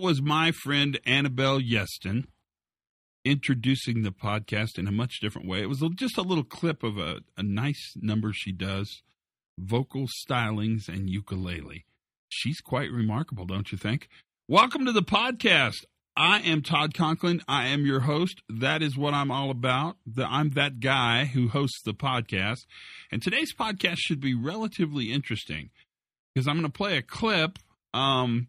was my friend Annabelle Yeston introducing the podcast in a much different way. It was just a little clip of a, a nice number she does vocal stylings and ukulele. She's quite remarkable, don't you think? Welcome to the podcast. I am Todd Conklin. I am your host. That is what I'm all about. The, I'm that guy who hosts the podcast. And today's podcast should be relatively interesting because I'm going to play a clip um,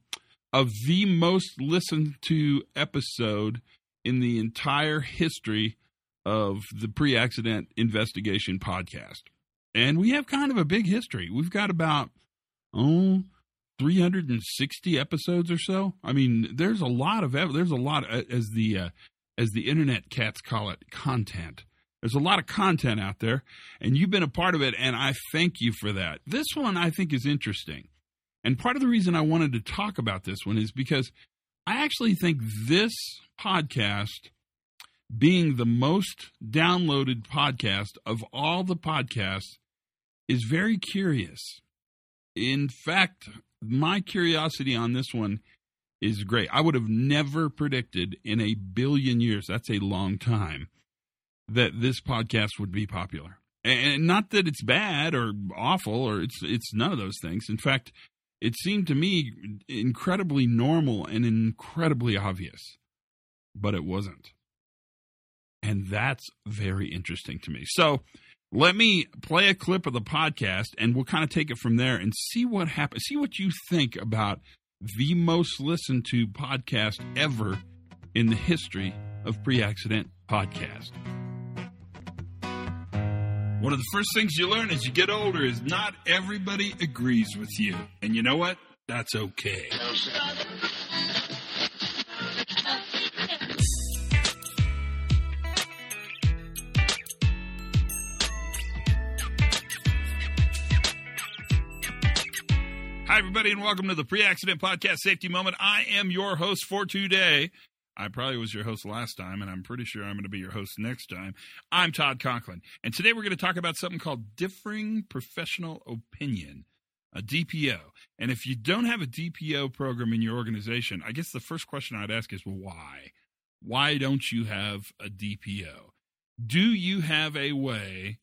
of the most listened to episode in the entire history of the pre accident investigation podcast. And we have kind of a big history. We've got about, oh, 360 episodes or so. I mean, there's a lot of there's a lot of, as the uh, as the internet cats call it content. There's a lot of content out there, and you've been a part of it, and I thank you for that. This one I think is interesting, and part of the reason I wanted to talk about this one is because I actually think this podcast, being the most downloaded podcast of all the podcasts, is very curious. In fact, my curiosity on this one is great. I would have never predicted in a billion years, that's a long time, that this podcast would be popular. And not that it's bad or awful or it's it's none of those things. In fact, it seemed to me incredibly normal and incredibly obvious, but it wasn't. And that's very interesting to me. So, let me play a clip of the podcast and we'll kind of take it from there and see what happens. See what you think about the most listened to podcast ever in the history of pre accident podcast. Mm-hmm. One of the first things you learn as you get older is not everybody agrees with you. And you know what? That's okay. Hi, everybody, and welcome to the Pre Accident Podcast Safety Moment. I am your host for today. I probably was your host last time, and I'm pretty sure I'm going to be your host next time. I'm Todd Conklin, and today we're going to talk about something called Differing Professional Opinion, a DPO. And if you don't have a DPO program in your organization, I guess the first question I'd ask is well, why? Why don't you have a DPO? Do you have a way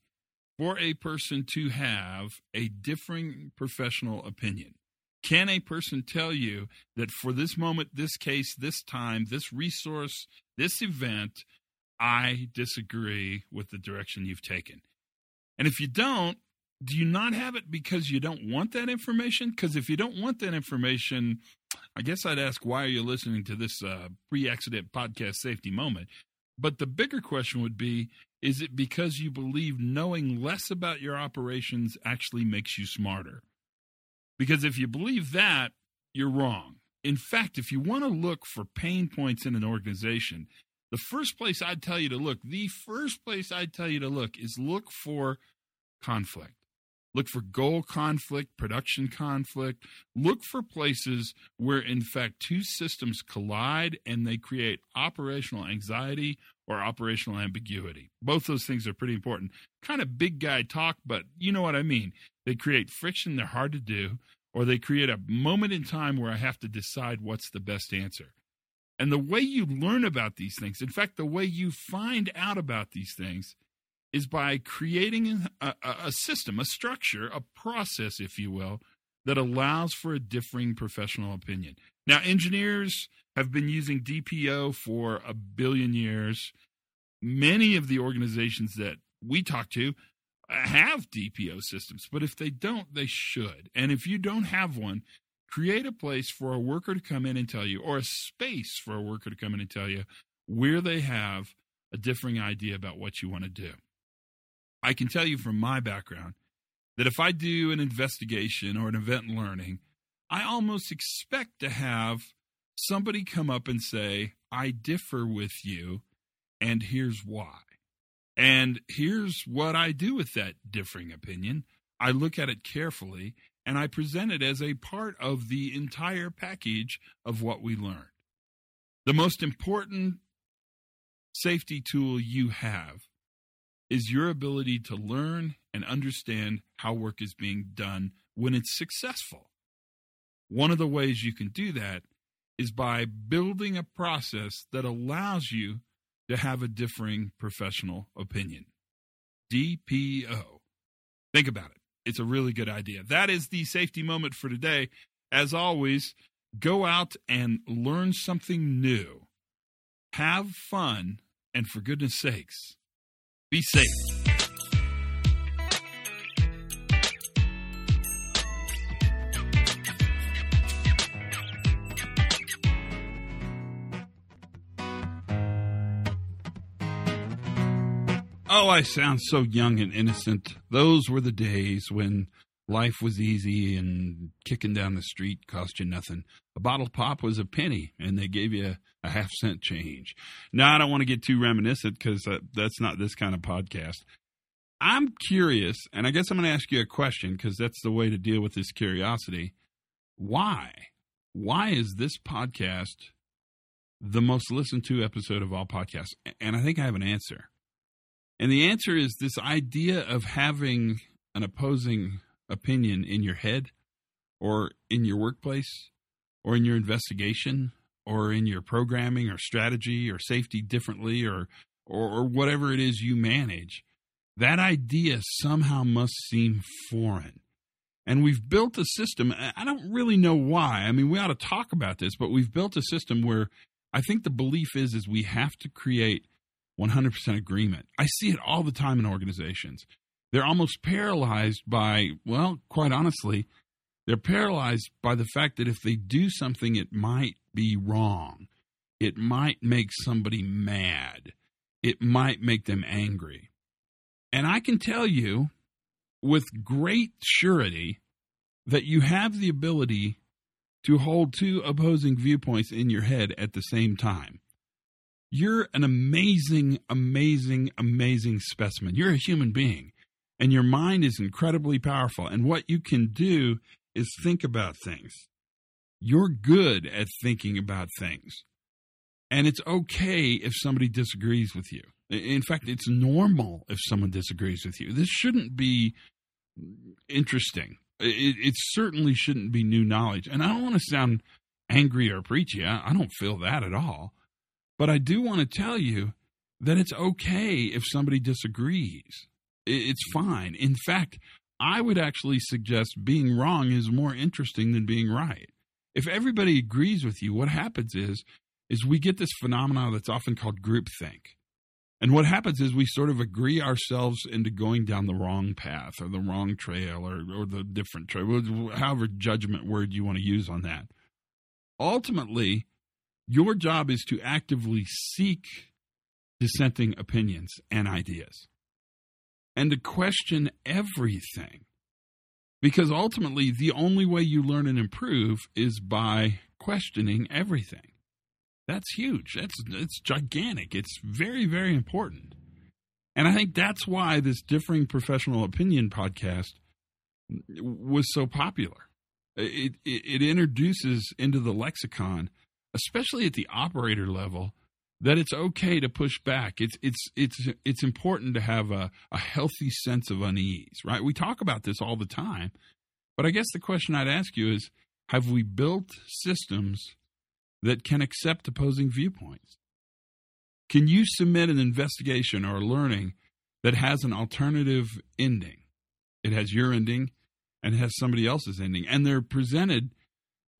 for a person to have a differing professional opinion? Can a person tell you that for this moment, this case, this time, this resource, this event, I disagree with the direction you've taken? And if you don't, do you not have it because you don't want that information? Because if you don't want that information, I guess I'd ask why are you listening to this uh, pre accident podcast safety moment? But the bigger question would be is it because you believe knowing less about your operations actually makes you smarter? Because if you believe that, you're wrong. In fact, if you want to look for pain points in an organization, the first place I'd tell you to look, the first place I'd tell you to look is look for conflict. Look for goal conflict, production conflict. Look for places where, in fact, two systems collide and they create operational anxiety or operational ambiguity. Both those things are pretty important. Kind of big guy talk, but you know what I mean. They create friction, they're hard to do, or they create a moment in time where I have to decide what's the best answer. And the way you learn about these things, in fact, the way you find out about these things, is by creating a, a, system, a structure, a process, if you will, that allows for a differing professional opinion. Now, engineers have been using DPO for a billion years. Many of the organizations that we talk to have DPO systems, but if they don't, they should. And if you don't have one, create a place for a worker to come in and tell you, or a space for a worker to come in and tell you where they have a differing idea about what you want to do. I can tell you from my background that if I do an investigation or an event learning, I almost expect to have somebody come up and say, I differ with you, and here's why. And here's what I do with that differing opinion I look at it carefully and I present it as a part of the entire package of what we learned. The most important safety tool you have is your ability to learn and understand how work is being done when it's successful. One of the ways you can do that is by building a process that allows you to have a differing professional opinion. DPO. Think about it. It's a really good idea. That is the safety moment for today. As always, go out and learn something new. Have fun, and for goodness sakes, be safe. Oh, I sound so young and innocent. Those were the days when life was easy and kicking down the street cost you nothing. A bottle of pop was a penny, and they gave you a half cent change. Now, I don't want to get too reminiscent because uh, that's not this kind of podcast. I'm curious, and I guess I'm going to ask you a question because that's the way to deal with this curiosity. Why? Why is this podcast the most listened to episode of all podcasts? And I think I have an answer. And the answer is this idea of having an opposing opinion in your head or in your workplace or in your investigation or in your programming or strategy or safety differently or, or, or whatever it is you manage. That idea somehow must seem foreign. And we've built a system. I don't really know why. I mean, we ought to talk about this, but we've built a system where I think the belief is is we have to create 100% agreement. I see it all the time in organizations. They're almost paralyzed by, well, quite honestly, they're paralyzed by the fact that if they do something, it might be wrong. It might make somebody mad. It might make them angry. And I can tell you with great surety that you have the ability to hold two opposing viewpoints in your head at the same time. You're an amazing, amazing, amazing specimen. You're a human being, and your mind is incredibly powerful. And what you can do is think about things. You're good at thinking about things. And it's okay if somebody disagrees with you. In fact, it's normal if someone disagrees with you. This shouldn't be interesting. It, it certainly shouldn't be new knowledge. And I don't want to sound angry or preachy. I, I don't feel that at all. But I do want to tell you that it's okay if somebody disagrees. It's fine. In fact, I would actually suggest being wrong is more interesting than being right. If everybody agrees with you, what happens is is we get this phenomenon that's often called groupthink. And what happens is we sort of agree ourselves into going down the wrong path or the wrong trail or, or the different trail, however judgment word you want to use on that. Ultimately, your job is to actively seek dissenting opinions and ideas and to question everything. Because ultimately, the only way you learn and improve is by questioning everything. That's huge. That's it's gigantic. It's very, very important. And I think that's why this differing professional opinion podcast was so popular. It, it, it introduces into the lexicon especially at the operator level, that it's okay to push back. It's it's it's it's important to have a, a healthy sense of unease, right? We talk about this all the time. But I guess the question I'd ask you is have we built systems that can accept opposing viewpoints? Can you submit an investigation or learning that has an alternative ending? It has your ending and has somebody else's ending, and they're presented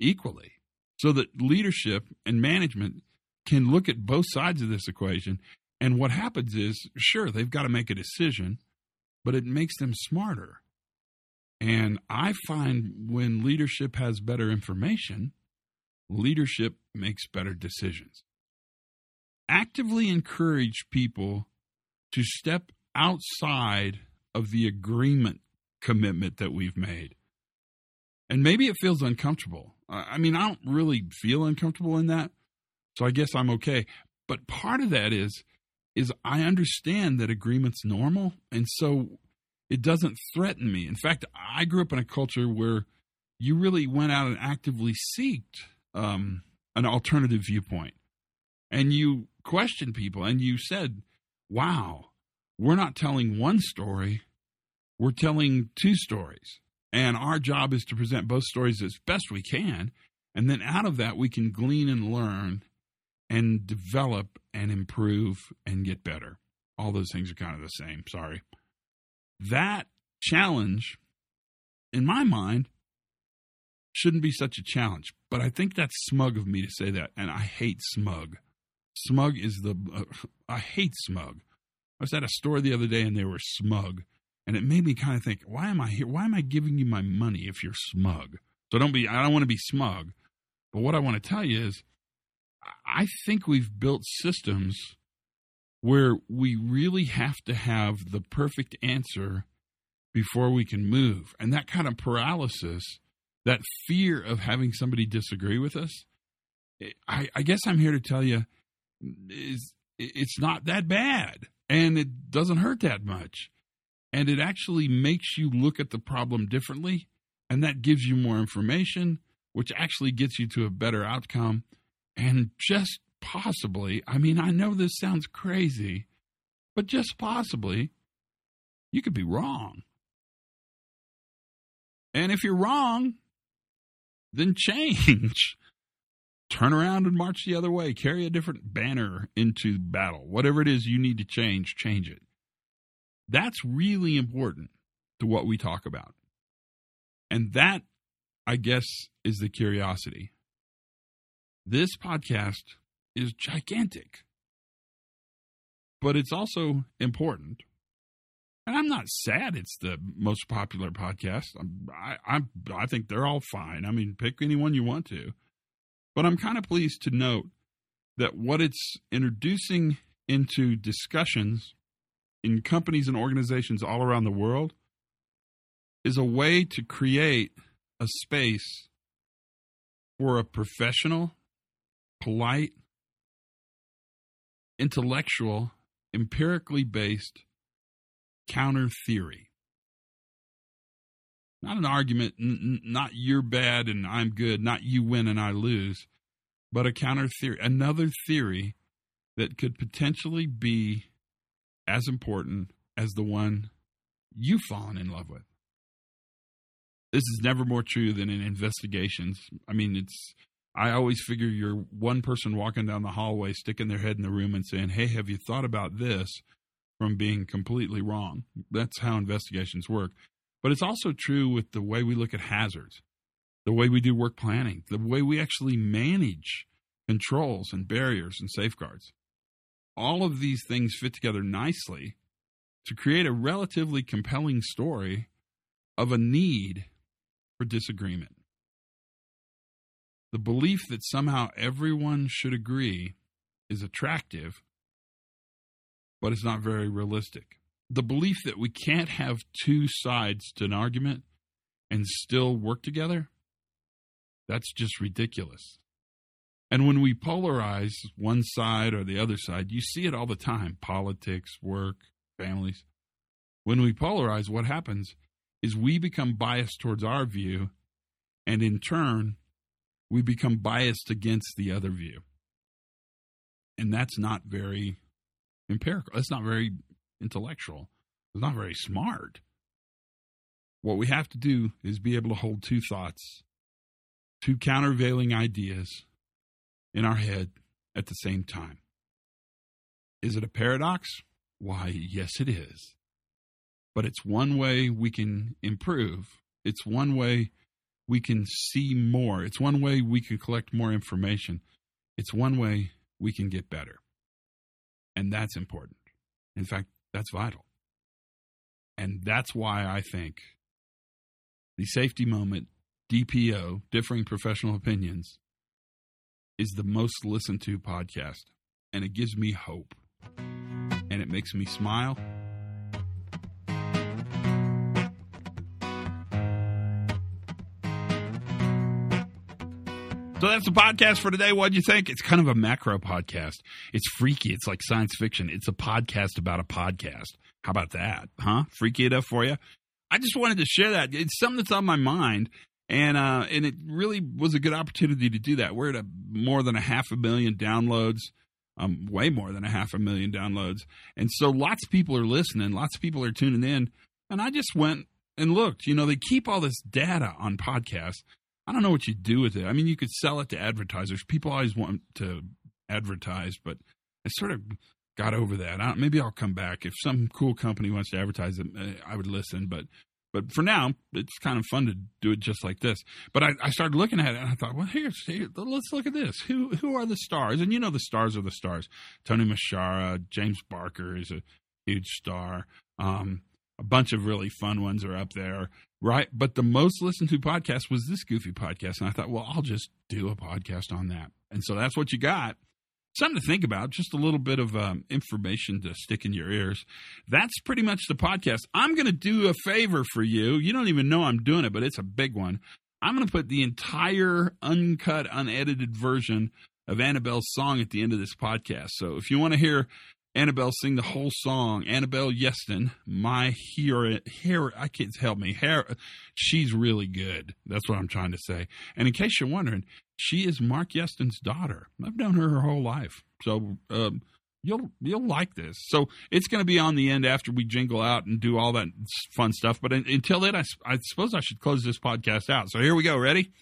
equally so that leadership and management can look at both sides of this equation. And what happens is, sure, they've got to make a decision, but it makes them smarter. And I find when leadership has better information, leadership makes better decisions. Actively encourage people to step outside of the agreement commitment that we've made. And maybe it feels uncomfortable. I mean, I don't really feel uncomfortable in that. So I guess I'm okay. But part of that is is I understand that agreement's normal and so it doesn't threaten me. In fact, I grew up in a culture where you really went out and actively seeked um, an alternative viewpoint. And you questioned people and you said, wow, we're not telling one story, we're telling two stories. And our job is to present both stories as best we can And then out of that, we can glean and learn and develop and improve and get better. All those things are kind of the same. Sorry. That challenge, in my mind, shouldn't be such a challenge. But I think that's smug of me to say that. And I hate smug. Smug is the. Uh, I hate smug. I was at a store the other day and they were smug. And it made me kind of think, why am I here? Why am I giving you my money if you're smug? So don't be, I don't want to be smug. But what I want to tell you is, I think we've built systems where we really have to have the perfect answer before we can move. And that kind of paralysis, that fear of having somebody disagree with us, eh, I, I guess I'm here to tell you is it's not that bad and it doesn't hurt that much. And it actually makes you look at the problem differently. And that gives you more information, which actually gets you to a better outcome. And just possibly, I mean, I know this sounds crazy, but just possibly, you could be wrong. And if you're wrong, then change. Turn around and march the other way. Carry a different banner into battle. Whatever it is you need to change, change it. That's really important to what we talk about. And that, I guess, is the curiosity. This podcast is gigantic, but it's also important. And I'm not sad it's the most popular podcast. I'm, I, I think they're all fine. I mean, pick anyone you want to. But I'm kind of pleased to note that what it's introducing into discussions in companies and organizations all around the world is a way to create a space for a professional, polite, intellectual, empirically based counter theory. Not an argument, n- not you're bad and I'm good, not you win and I lose, but a counter theory, another theory that could potentially be as important as the one you've fallen in love with. This is never more true than in investigations. I mean, it's I always figure you're one person walking down the hallway, sticking their head in the room and saying, Hey, have you thought about this? from being completely wrong. That's how investigations work. But it's also true with the way we look at hazards, the way we do work planning, the way we actually manage controls and barriers and safeguards all of these things fit together nicely to create a relatively compelling story of a need for disagreement. The belief that somehow everyone should agree is attractive, but it's not very realistic. The belief that we can't have two sides to an argument and still work together, that's just ridiculous. And when we polarize one side or the other side, you see it all the time politics, work, families. When we polarize, what happens is we become biased towards our view, and in turn, we become biased against the other view. And that's not very empirical. That's not very intellectual. It's not very smart. What we have to do is be able to hold two thoughts, two countervailing ideas in our head at the same time. Is it a paradox? Why, yes, it is. But it's one way we can improve. It's one way we can see more. It's one way we can collect more information. It's one way we can get better. And that's important. In fact, that's vital. And that's why I think the safety moment, DPO, differing professional opinions, is the most listened to podcast, and it gives me hope, and it makes me smile. So that's the podcast for today. What do you think? It's kind of a macro podcast. It's freaky. It's like science fiction. It's a podcast about a podcast. How about that? Huh? Freaky enough for you? I just wanted to share that. It's something that's on my mind and uh, and it really was a good opportunity to do that. We're at a, more than a half a million downloads, um, way more than a half a million downloads, and so lots of people are listening, lots of people are tuning in, and I just went and looked. You know, they keep all this data on podcasts. I don't know what you do with it. I mean, you could sell it to advertisers. People always want to advertise, but I sort of got over that. I maybe I'll come back if some cool company wants to advertise it. eh, I would listen, but but for now, it's kind of fun to do it just like this. But I, I started looking at it and I thought, well, here's here, let's look at this. Who who are the stars? And you know, the stars are the stars. Tony Muschara, James Barker is a huge star. Um, a bunch of really fun ones are up there, right? But the most listened to podcast was this goofy podcast, and I thought, well, I'll just do a podcast on that. And so that's what you got something to think about, just a little bit of um, information to stick in your ears. That's pretty much the podcast. I'm going to do a favor for you. You don't even know I'm doing it, but it's a big one. I'm going to put the entire uncut, unedited version of Annabelle's song at the end of this podcast. So if you want to hear Annabelle sing the whole song, Annabelle Yeston, my hero, hero I can't help me. Hero, she's really good. That's what I'm trying to say. And in case you're wondering, she is Mark Yeston's daughter. I've known her her whole life, so um, you'll you'll like this. So it's going to be on the end after we jingle out and do all that fun stuff. But until then, I, I suppose I should close this podcast out. So here we go. Ready?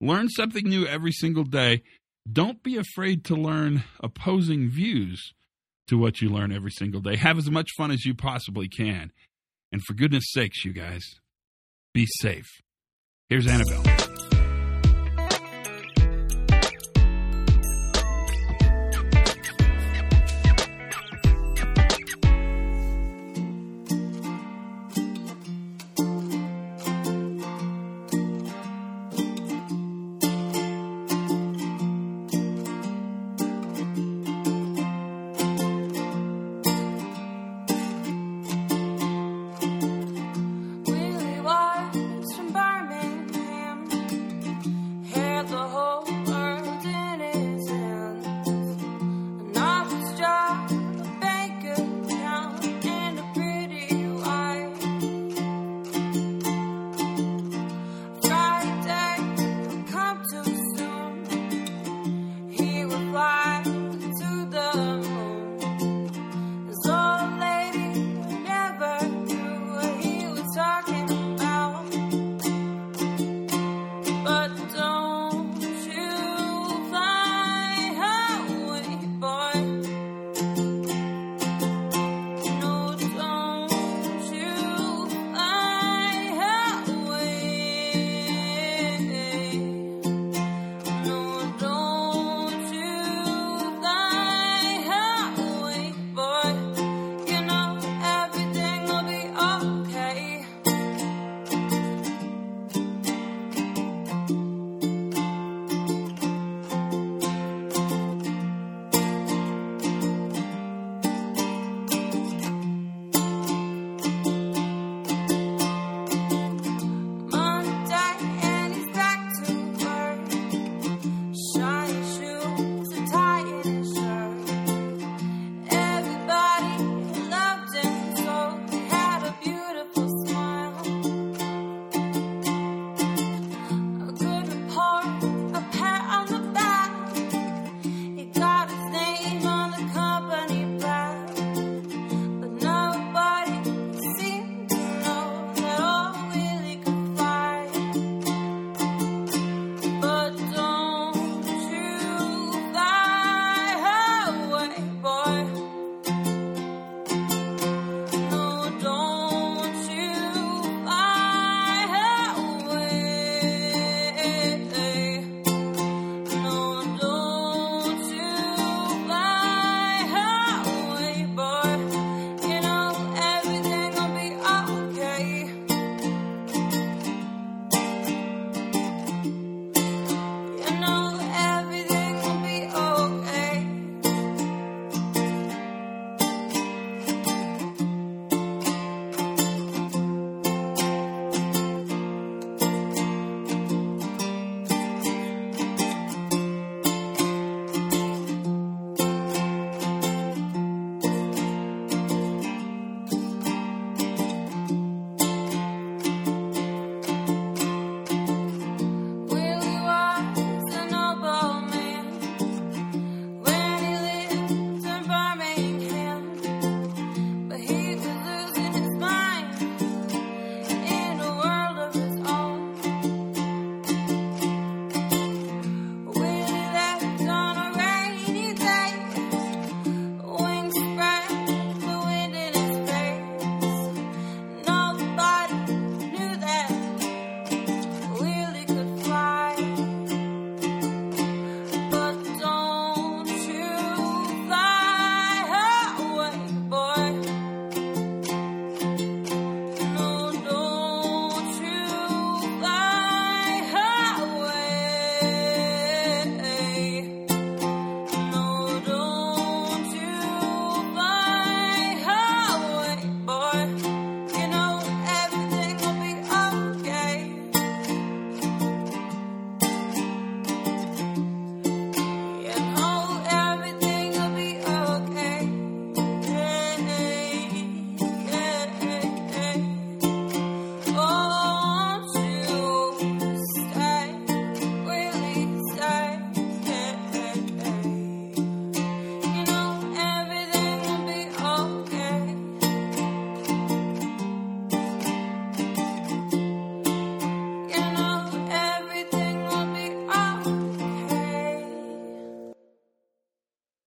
Learn something new every single day. Don't be afraid to learn opposing views to what you learn every single day. Have as much fun as you possibly can. And for goodness sakes, you guys, be safe. Here's Annabelle.